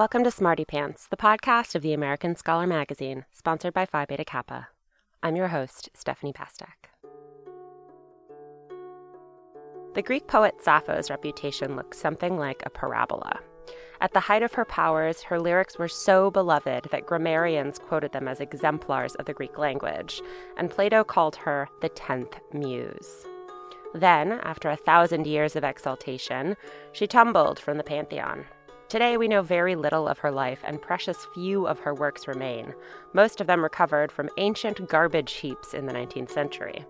Welcome to Smarty Pants, the podcast of the American Scholar magazine, sponsored by Phi Beta Kappa. I'm your host, Stephanie Bastek. The Greek poet Sappho's reputation looks something like a parabola. At the height of her powers, her lyrics were so beloved that grammarians quoted them as exemplars of the Greek language, and Plato called her the tenth muse. Then, after a thousand years of exaltation, she tumbled from the pantheon. Today, we know very little of her life, and precious few of her works remain, most of them recovered from ancient garbage heaps in the 19th century.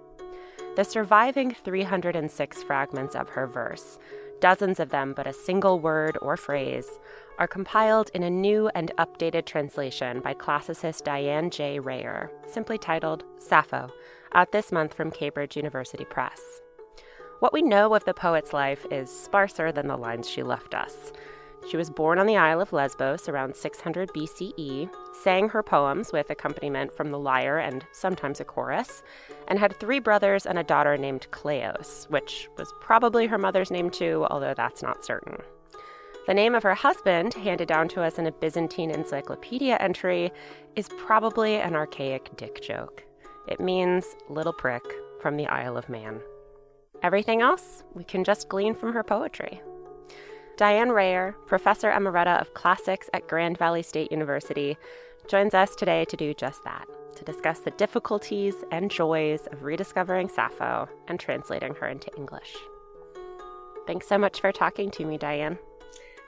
The surviving 306 fragments of her verse, dozens of them but a single word or phrase, are compiled in a new and updated translation by classicist Diane J. Rayor, simply titled Sappho, out this month from Cambridge University Press. What we know of the poet's life is sparser than the lines she left us. She was born on the Isle of Lesbos around 600 BCE, sang her poems with accompaniment from the lyre and sometimes a chorus, and had three brothers and a daughter named Kleis, which was probably her mother's name too, although that's not certain. The name of her husband, handed down to us in a Byzantine encyclopedia entry, is probably an archaic dick joke. It means little prick from the Isle of Man. Everything else we can just glean from her poetry. Diane Rayor, Professor Emerita of Classics at Grand Valley State University, joins us today to do just that to discuss the difficulties and joys of rediscovering Sappho and translating her into English. Thanks so much for talking to me, Diane.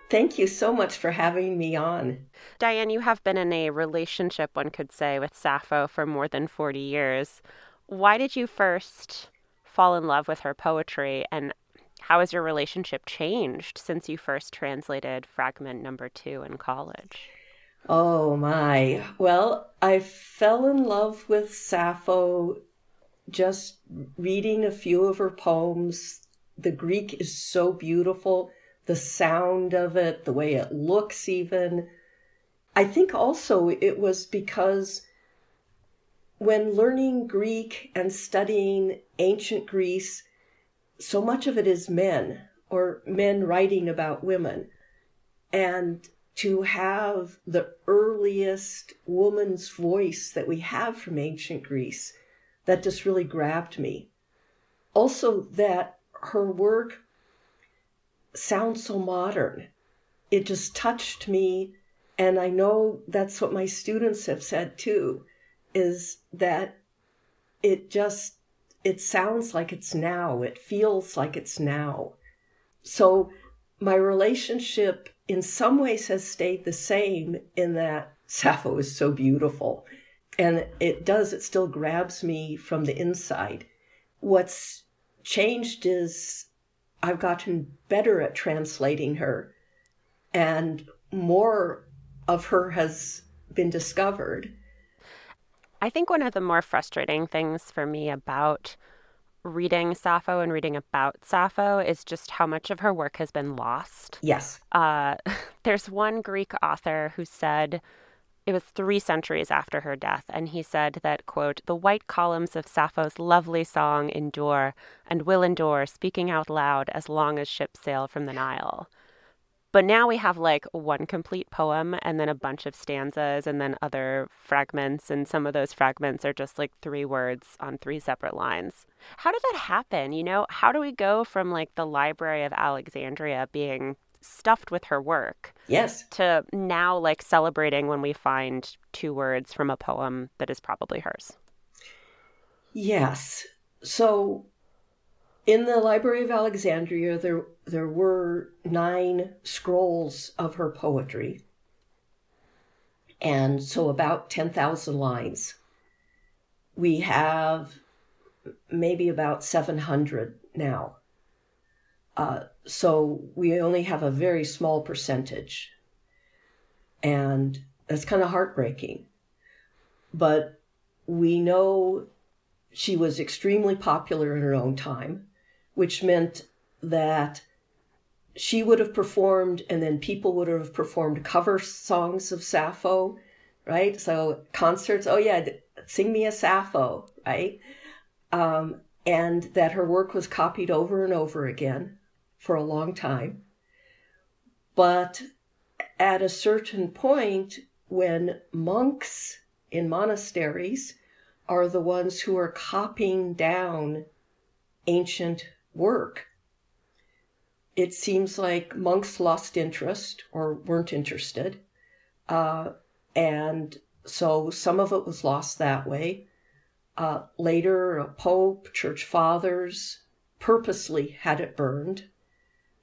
Thank you so much for having me on. Diane, you have been in a relationship, one could say, with Sappho for more than 40 years. Why did you first fall in love with her poetry, and how has your relationship changed since you first translated fragment number two in college? Oh my. Well, I fell in love with Sappho just reading a few of her poems. The Greek is so beautiful, the sound of it, the way it looks, even. I think also it was because when learning Greek and studying ancient Greece, so much of it is men or men writing about women. And to have the earliest woman's voice that we have from ancient Greece, that just really grabbed me. Also, that her work sounds so modern. It just touched me. And I know that's what my students have said too, is that it just it sounds like it's now. It feels like it's now. So my relationship in some ways has stayed the same in that Sappho is so beautiful. And it does, it still grabs me from the inside. What's changed is I've gotten better at translating her, and more of her has been discovered. I think one of the more frustrating things for me about reading Sappho and reading about Sappho is just how much of her work has been lost. Yes. Uh, there's one Greek author who said it was three centuries after her death, and he said that, quote, the white columns of Sappho's lovely song endure and will endure, speaking out loud as long as ships sail from the Nile. But now we have like one complete poem and then a bunch of stanzas and then other fragments. And some of those fragments are just like three words on three separate lines. How did that happen? You know, how do we go from like the Library of Alexandria being stuffed with her work? Yes. To now like celebrating when we find two words from a poem that is probably hers? Yes. So in the Library of Alexandria, there there were nine scrolls of her poetry, and so about ten thousand lines. We have maybe about seven hundred now. Uh, so we only have a very small percentage, and that's kind of heartbreaking. But we know she was extremely popular in her own time which meant that she would have performed and then people would have performed cover songs of Sappho, right? So concerts, oh yeah, sing me a Sappho, right? Um, and that her work was copied over and over again for a long time. But at a certain point, when monks in monasteries are the ones who are copying down ancient work, it seems like monks lost interest or weren't interested. Uh, and so some of it was lost that way. Uh, later, a pope, church fathers purposely had it burned.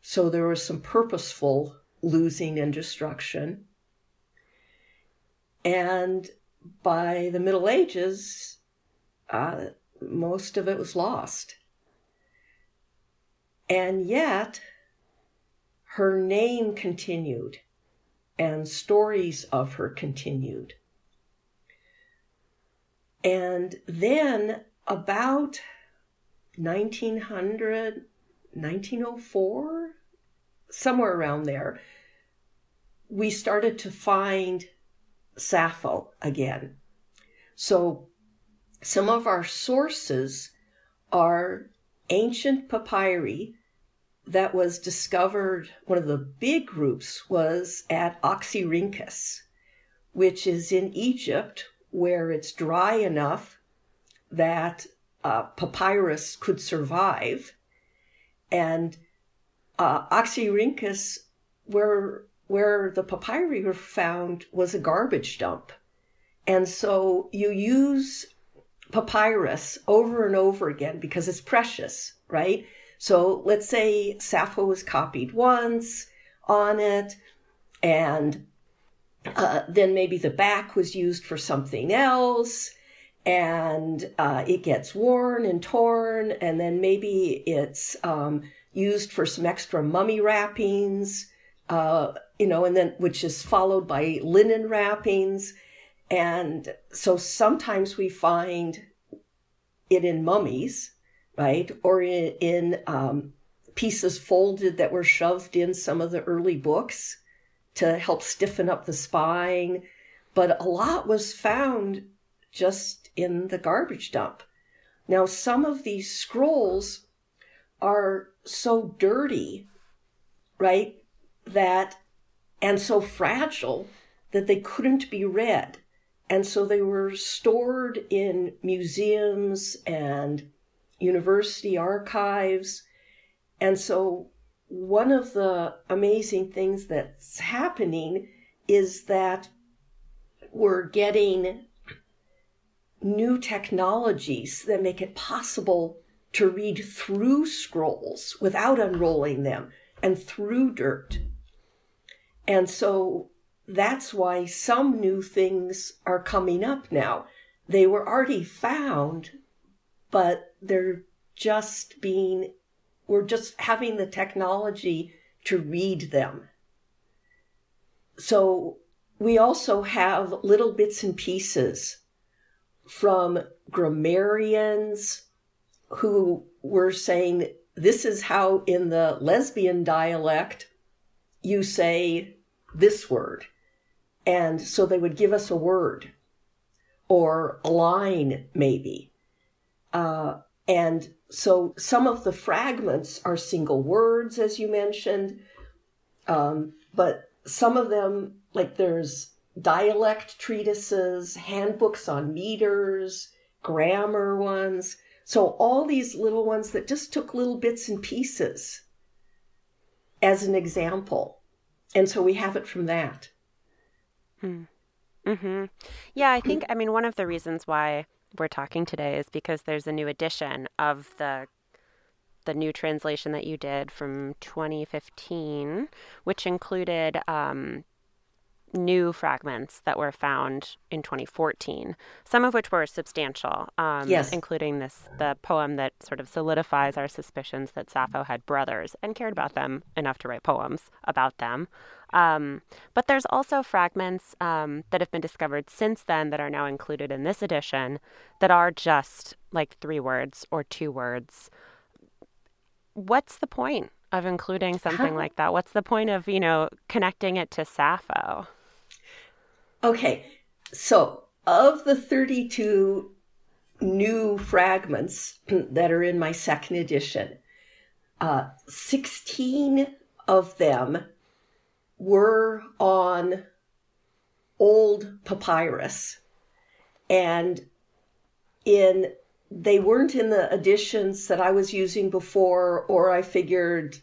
So there was some purposeful losing and destruction. And by the Middle Ages, uh, most of it was lost. And yet, her name continued and stories of her continued. And then about 1900, 1904, somewhere around there, we started to find Sappho again. So some of our sources are ancient papyri that was discovered, one of the big groups was at Oxyrhynchus, which is in Egypt, where it's dry enough that uh, papyrus could survive. And uh, Oxyrhynchus, where, where the papyri were found, was a garbage dump. And so you use papyrus over and over again because it's precious, right? So let's say Sappho was copied once on it, and uh, then maybe the back was used for something else, and uh, it gets worn and torn, and then maybe it's um, used for some extra mummy wrappings, uh, you know, and then which is followed by linen wrappings. And so sometimes we find it in mummies right? Or in, in um, pieces folded that were shoved in some of the early books to help stiffen up the spine. But a lot was found just in the garbage dump. Now, some of these scrolls are so dirty, right? That, and so fragile that they couldn't be read. And so they were stored in museums and university archives. And so, one of the amazing things that's happening is that we're getting new technologies that make it possible to read through scrolls without unrolling them and through dirt. And so that's why some new things are coming up now. They were already found, but they're just being, we're just having the technology to read them. So we also have little bits and pieces from grammarians who were saying this is how in the lesbian dialect you say this word. And so they would give us a word or a line, maybe. Uh, and so some of the fragments are single words, as you mentioned, um, but some of them, like there's dialect treatises, handbooks on meters, grammar ones. So all these little ones that just took little bits and pieces as an example. And so we have it from that. Hmm. Mm-hmm. Yeah, I think, I mean, one of the reasons why we're talking today is because there's a new edition of the the new translation that you did from 2015, which included um, new fragments that were found in 2014, some of which were substantial, um, yes. including this the poem that sort of solidifies our suspicions that Sappho had brothers and cared about them enough to write poems about them. Um, but there's also fragments um, that have been discovered since then that are now included in this edition that are just like three words or two words. What's the point of including something like that? What's the point of, you know, connecting it to Sappho? Okay, so of the 32 new fragments that are in my second edition, uh, 16 of them were on old papyrus and in they weren't in the editions that I was using before, or I figured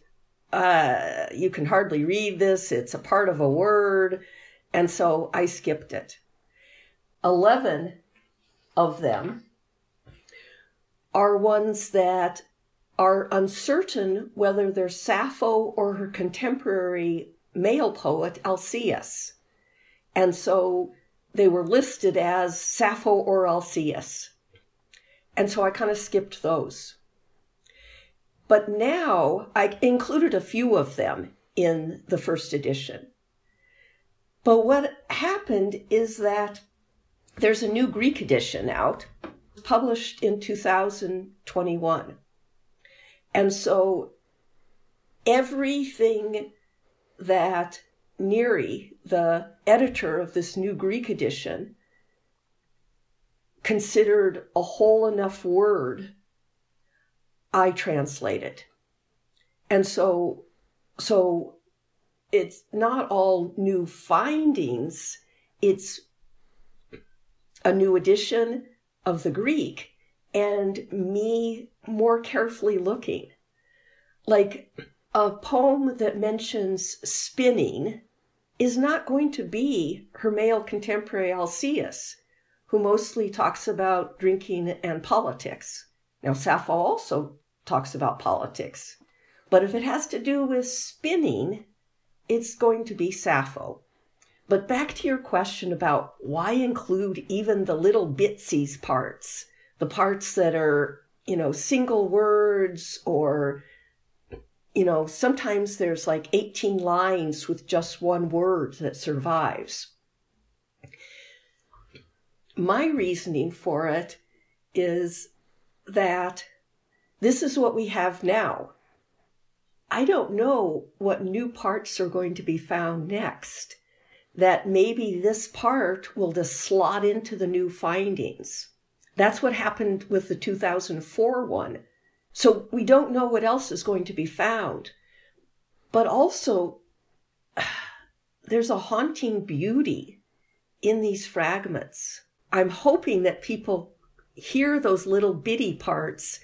uh, you can hardly read this, it's a part of a word, and so I skipped it. 11 of them are ones that are uncertain whether they're Sappho or her contemporary male poet, Alcaeus. And so they were listed as Sappho or Alcaeus. And so I kind of skipped those. But now I included a few of them in the first edition. But what happened is that there's a new Greek edition out, published in 2021. And so everything that Neri, the editor of this new Greek edition, considered a whole enough word, I translate it. And so, so it's not all new findings, it's a new edition of the Greek and me more carefully looking. Like a poem that mentions spinning is not going to be her male contemporary Alcaeus who mostly talks about drinking and politics. Now, Sappho also talks about politics, but if it has to do with spinning, it's going to be Sappho. But back to your question about why include even the little bitsies parts, the parts that are, you know, single words or, you know, sometimes there's like 18 lines with just one word that survives my reasoning for it is that this is what we have now. I don't know what new parts are going to be found next. That maybe this part will just slot into the new findings. That's what happened with the 2004 one. So we don't know what else is going to be found. But also, there's a haunting beauty in these fragments I'm hoping that people hear those little bitty parts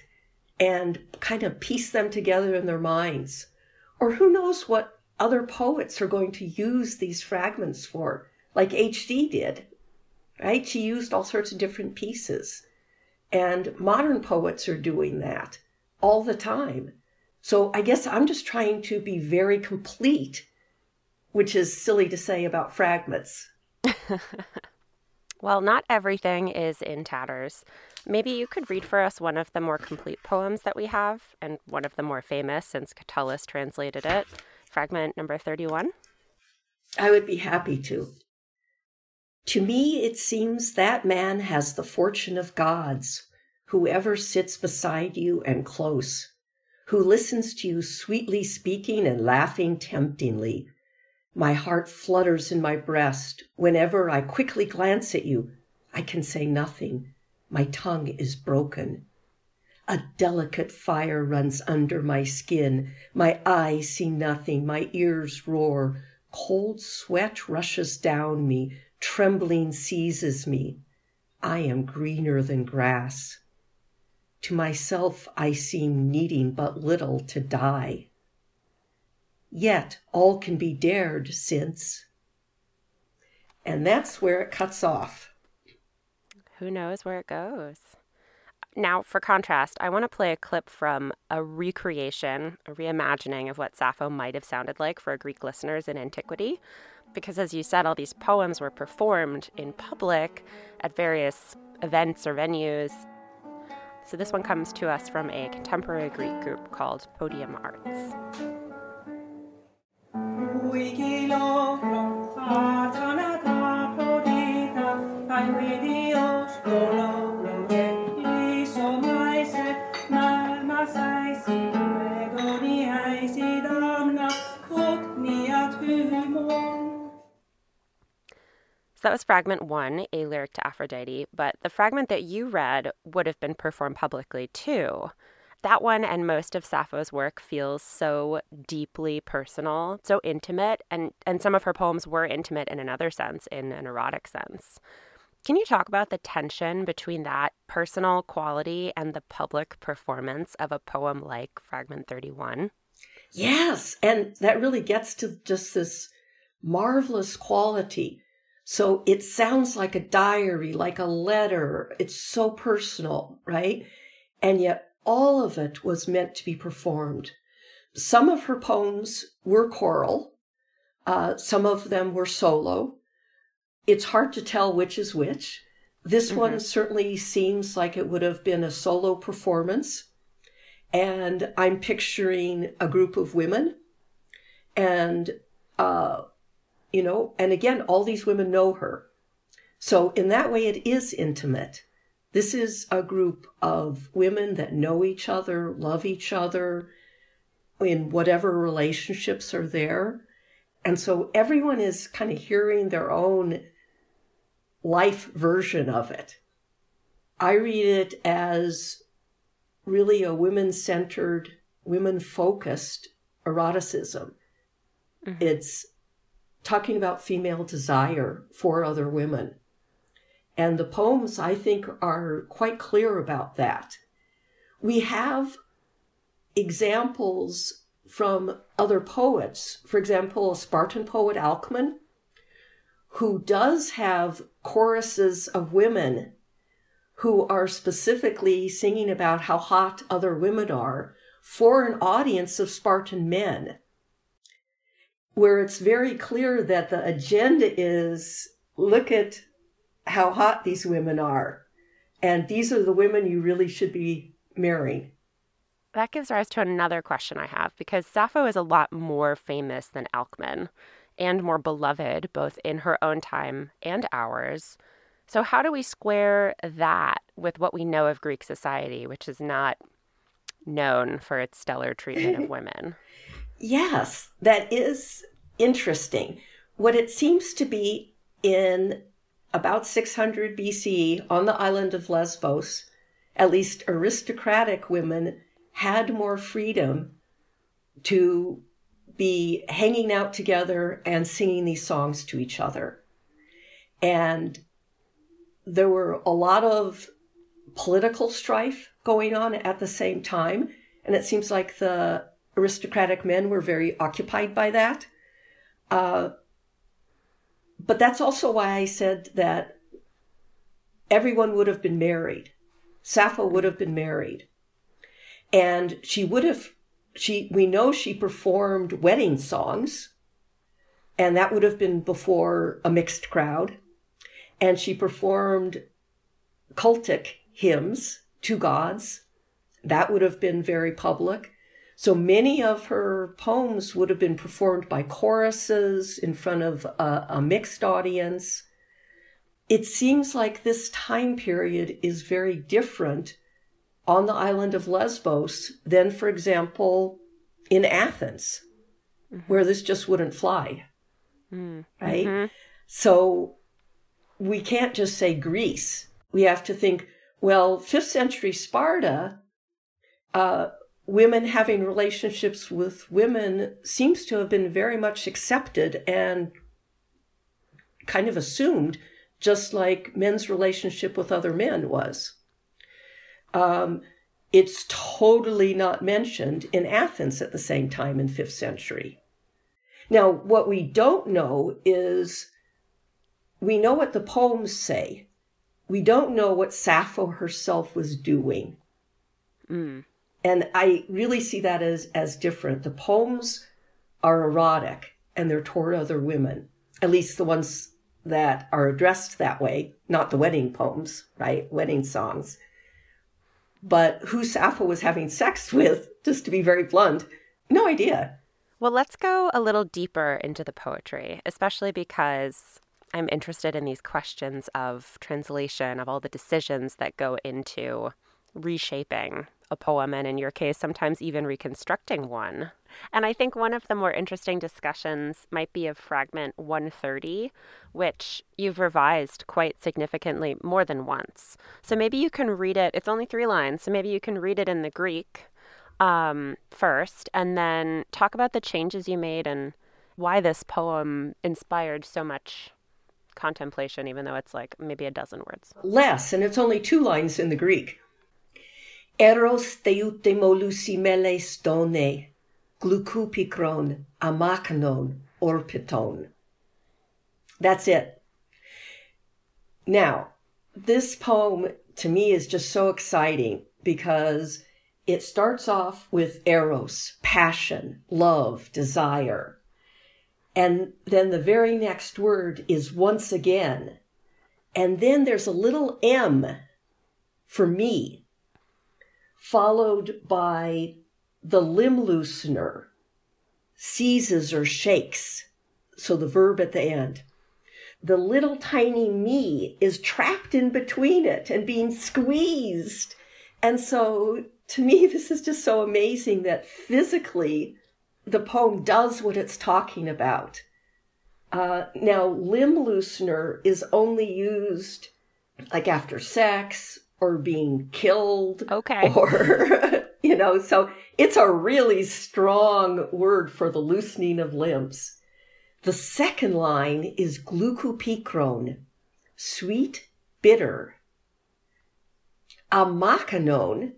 and kind of piece them together in their minds. Or who knows what other poets are going to use these fragments for, like HD did, right? She used all sorts of different pieces. And modern poets are doing that all the time. So I guess I'm just trying to be very complete, which is silly to say about fragments. Well, not everything is in tatters. Maybe you could read for us one of the more complete poems that we have, and one of the more famous since Catullus translated it. Fragment number 31. I would be happy to. To me, it seems that man has the fortune of gods, whoever sits beside you and close, who listens to you sweetly speaking and laughing temptingly, my heart flutters in my breast. Whenever I quickly glance at you, I can say nothing. My tongue is broken. A delicate fire runs under my skin. My eyes see nothing. My ears roar. Cold sweat rushes down me. Trembling seizes me. I am greener than grass. To myself, I seem needing but little to die. Yet all can be dared since. And that's where it cuts off. Who knows where it goes? Now, for contrast, I want to play a clip from a recreation, a reimagining of what Sappho might have sounded like for Greek listeners in antiquity. Because, as you said, all these poems were performed in public at various events or venues. So, this one comes to us from a contemporary Greek group called Podium Arts. That was fragment one, a lyric to Aphrodite, but the fragment that you read would have been performed publicly too. that one and most of Sappho's work feels so deeply personal, so intimate, and, and some of her poems were intimate in another sense, in an erotic sense. Can you talk about the tension between that personal quality and the public performance of a poem like Fragment 31? Yes, and that really gets to just this marvelous quality. So it sounds like a diary, like a letter. It's so personal, right? And yet all of it was meant to be performed. Some of her poems were choral, uh, some of them were solo. It's hard to tell which is which. This mm-hmm. one certainly seems like it would have been a solo performance. And I'm picturing a group of women. And, uh, you know, and again, all these women know her. So in that way, it is intimate. This is a group of women that know each other, love each other in whatever relationships are there. And so everyone is kind of hearing their own life version of it. I read it as really a women centered, women focused eroticism. Mm-hmm. It's talking about female desire for other women. And the poems, I think, are quite clear about that. We have examples from other poets. For example, a Spartan poet, Alcman, who does have choruses of women who are specifically singing about how hot other women are for an audience of Spartan men, where it's very clear that the agenda is look at how hot these women are. And these are the women you really should be marrying. That gives rise to another question I have because Sappho is a lot more famous than Alcman and more beloved both in her own time and ours. So, how do we square that with what we know of Greek society, which is not known for its stellar treatment of women? Yes, that is interesting. What it seems to be in about 600 BCE on the island of Lesbos, at least aristocratic women had more freedom to be hanging out together and singing these songs to each other. And there were a lot of political strife going on at the same time. And it seems like the aristocratic men were very occupied by that. Uh, but that's also why I said that everyone would have been married. Sappho would have been married. And she would have, she, we know she performed wedding songs, and that would have been before a mixed crowd. And she performed cultic hymns to gods. That would have been very public. So many of her poems would have been performed by choruses in front of a, a, mixed audience. It seems like this time period is very different on the island of Lesbos than, for example, in Athens, mm-hmm. where this just wouldn't fly. Mm-hmm. Right? Mm-hmm. So we can't just say Greece. We have to think, well, fifth century Sparta, uh, women having relationships with women seems to have been very much accepted and kind of assumed, just like men's relationship with other men was. Um, it's totally not mentioned in Athens at the same time in fifth century. Now, what we don't know is we know what the poems say. We don't know what Sappho herself was doing. Mm. And I really see that as, as different. The poems are erotic and they're toward other women, at least the ones that are addressed that way, not the wedding poems, right? Wedding songs. But who Sappho was having sex with, just to be very blunt, no idea. Well, let's go a little deeper into the poetry, especially because I'm interested in these questions of translation, of all the decisions that go into reshaping a poem, and in your case, sometimes even reconstructing one. And I think one of the more interesting discussions might be of fragment 130, which you've revised quite significantly more than once. So maybe you can read it, it's only three lines, so maybe you can read it in the Greek um, first, and then talk about the changes you made and why this poem inspired so much contemplation, even though it's like maybe a dozen words. Less, and it's only two lines in the Greek. Eros theute molusimele stone, glukupikron, amakanon, orpiton. That's it. Now, this poem to me is just so exciting because it starts off with eros, passion, love, desire. And then the very next word is once again. And then there's a little M for me, followed by the limb loosener, seizes or shakes. So the verb at the end. The little tiny me is trapped in between it and being squeezed. And so to me, this is just so amazing that physically the poem does what it's talking about. Uh, now, limb loosener is only used like after sex or being killed. Okay. Or, you know, so it's a really strong word for the loosening of limbs. The second line is glucopikron, sweet, bitter. Amakanon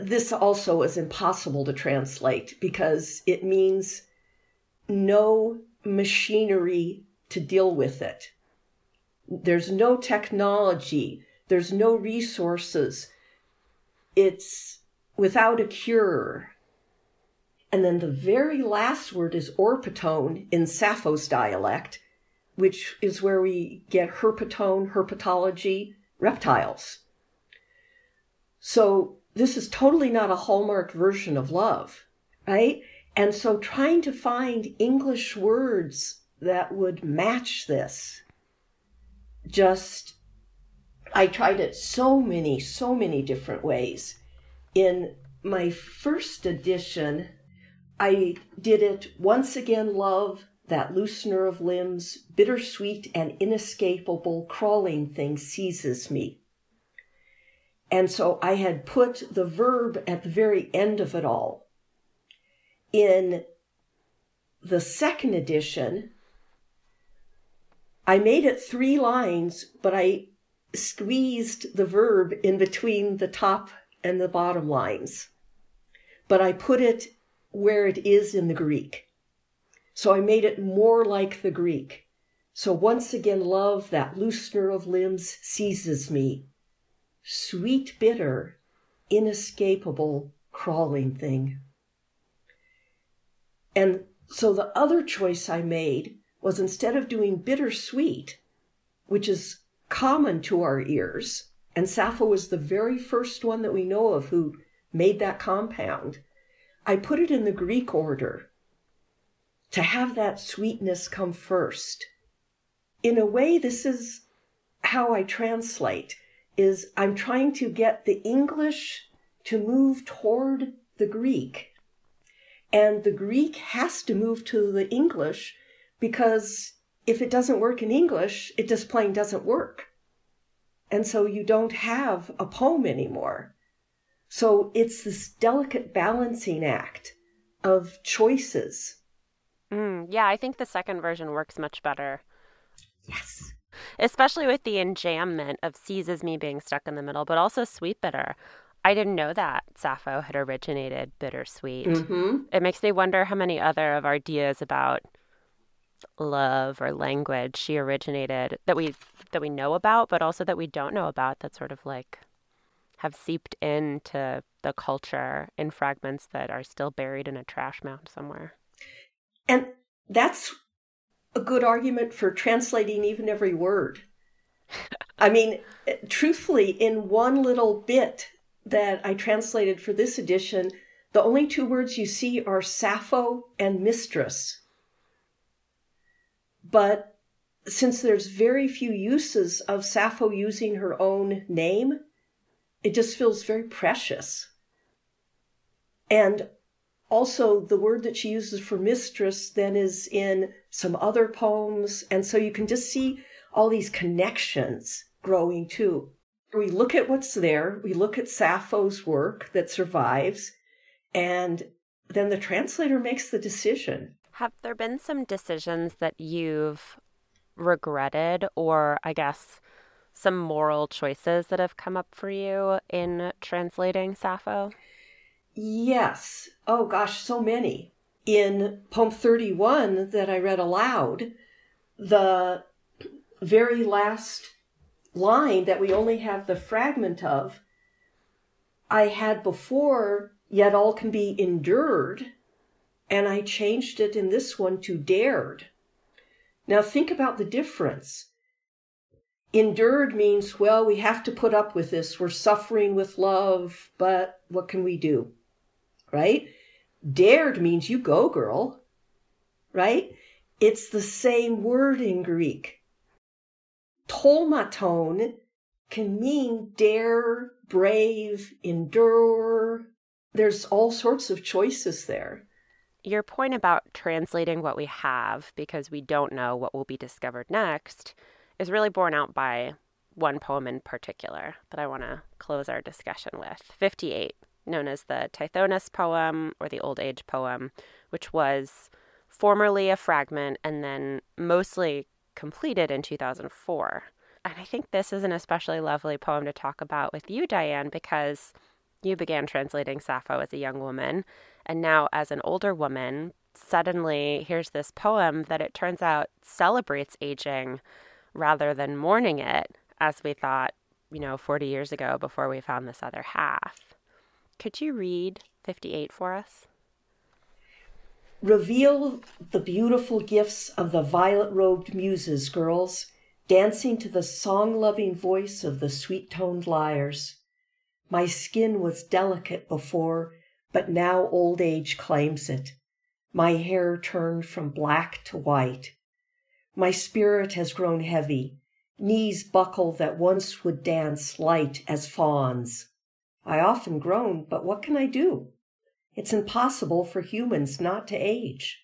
this also is impossible to translate because it means no machinery to deal with it. There's no technology, there's no resources. It's without a cure. And then the very last word is orpitone in Sappho's dialect, which is where we get herpetone, herpetology, reptiles. So this is totally not a hallmark version of love, right? And so trying to find English words that would match this, just, I tried it so many, so many different ways. In my first edition, I did it once again, love, that loosener of limbs, bittersweet and inescapable crawling thing seizes me. And so I had put the verb at the very end of it all. In the second edition, I made it three lines, but I squeezed the verb in between the top and the bottom lines. But I put it where it is in the Greek. So I made it more like the Greek. So once again, love, that loosener of limbs, seizes me sweet, bitter, inescapable, crawling thing. And so the other choice I made was instead of doing bittersweet, which is common to our ears, and Sappho was the very first one that we know of who made that compound, I put it in the Greek order to have that sweetness come first. In a way, this is how I translate is I'm trying to get the English to move toward the Greek. And the Greek has to move to the English because if it doesn't work in English, it just plain doesn't work. And so you don't have a poem anymore. So it's this delicate balancing act of choices. Mm, yeah, I think the second version works much better. Yes especially with the enjambment of seizes me being stuck in the middle, but also sweet bitter. I didn't know that Sappho had originated bittersweet. Mm-hmm. It makes me wonder how many other of our ideas about love or language she originated that we that we know about, but also that we don't know about that sort of like have seeped into the culture in fragments that are still buried in a trash mound somewhere. And that's a good argument for translating even every word. I mean, truthfully, in one little bit that I translated for this edition, the only two words you see are Sappho and mistress. But since there's very few uses of Sappho using her own name, it just feels very precious. And also, the word that she uses for mistress then is in some other poems. And so you can just see all these connections growing too. We look at what's there, we look at Sappho's work that survives, And then the translator makes the decision. Have there been some decisions that you've regretted, or I guess some moral choices that have come up for you in translating Sappho? Yes. Oh gosh, so many. In poem 31 that I read aloud, the very last line that we only have the fragment of, I had before, yet all can be endured, and I changed it in this one to dared. Now think about the difference. Endured means, well, we have to put up with this. We're suffering with love, but what can we do? Right? Dared means you go, girl. Right? It's the same word in Greek. Tolmaton can mean dare, brave, endure. There's all sorts of choices there. Your point about translating what we have because we don't know what will be discovered next is really borne out by one poem in particular that I want to close our discussion with 58, known as the Tithonus poem or the Old Age poem, which was formerly a fragment and then mostly completed in 2004. And I think this is an especially lovely poem to talk about with you, Diane, because you began translating Sappho as a young woman, and now as an older woman, suddenly here's this poem that it turns out celebrates aging rather than mourning it, as we thought, you know, 40 years ago before we found this other half. Could you read 58 for us? Reveal the beautiful gifts of the violet robed muses, girls, dancing to the song loving voice of the sweet toned lyres. My skin was delicate before, but now old age claims it. My hair turned from black to white. My spirit has grown heavy, knees buckle that once would dance light as fawns. I often groan, but what can I do? It's impossible for humans not to age.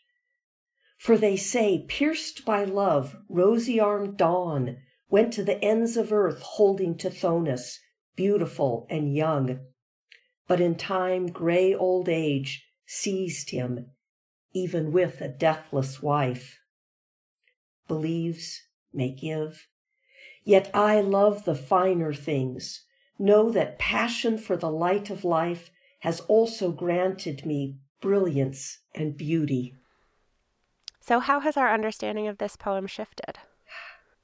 For they say, pierced by love, rosy armed dawn went to the ends of earth holding Tithonus, beautiful and young. But in time, gray old age seized him, even with a deathless wife. Believes may give. Yet I love the finer things. Know that passion for the light of life has also granted me brilliance and beauty. So, how has our understanding of this poem shifted?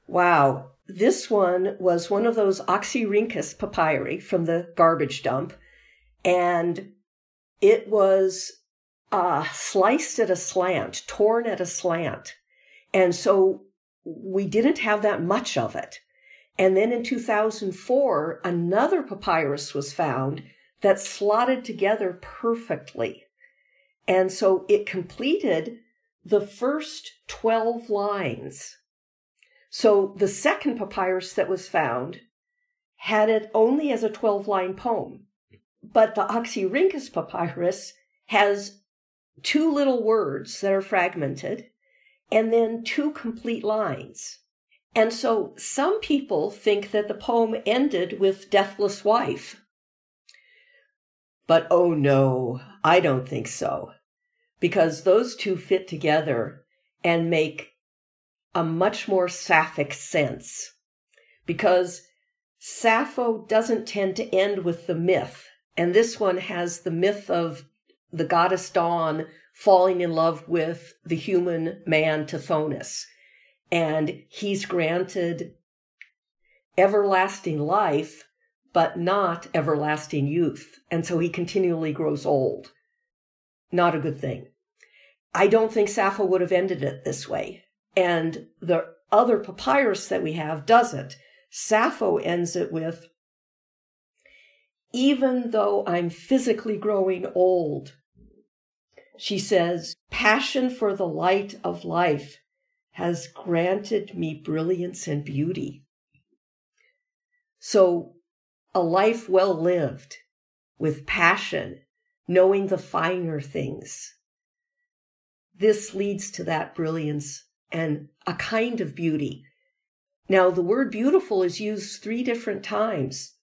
Wow. This one was one of those Oxyrhynchus papyri from the garbage dump, and it was uh, sliced at a slant, torn at a slant. And so we didn't have that much of it. And then in 2004, another papyrus was found that slotted together perfectly. And so it completed the first 12 lines. So the second papyrus that was found had it only as a 12 line poem. But the Oxyrhynchus papyrus has two little words that are fragmented and then two complete lines. And so some people think that the poem ended with Deathless Wife. But oh no, I don't think so. Because those two fit together and make a much more sapphic sense. Because Sappho doesn't tend to end with the myth, and this one has the myth of the goddess Dawn falling in love with the human man Tithonus. And he's granted everlasting life but not everlasting youth. And so he continually grows old. Not a good thing. I don't think Sappho would have ended it this way. And the other papyrus that we have doesn't. Sappho ends it with Even though I'm physically growing old, she says, passion for the light of life has granted me brilliance and beauty. So a life well lived with passion, knowing the finer things. This leads to that brilliance and a kind of beauty. Now, the word beautiful is used three different times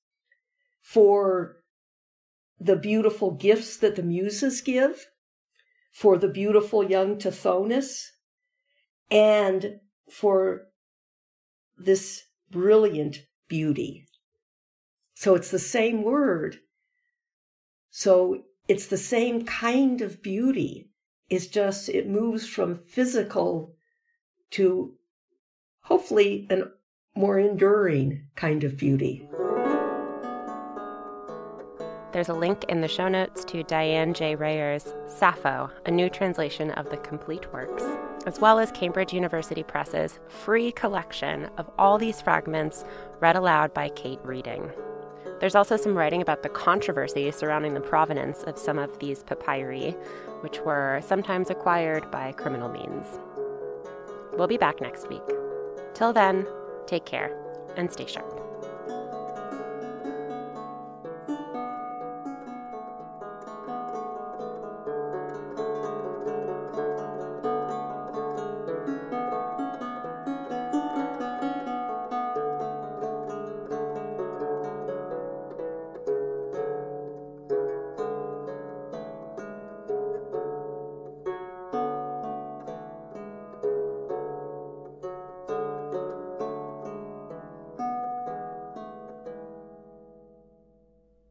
for the beautiful gifts that the muses give for the beautiful young Tithonus and for this brilliant beauty. So it's the same word. So it's the same kind of beauty. It's just, it moves from physical to hopefully a more enduring kind of beauty. There's a link in the show notes to Diane J. Rayor's Sappho, a new translation of the complete works, as well as Cambridge University Press's free collection of all these fragments read aloud by Kate Reading. There's also some writing about the controversy surrounding the provenance of some of these papyri, which were sometimes acquired by criminal means. We'll be back next week. Till then, take care and stay sharp.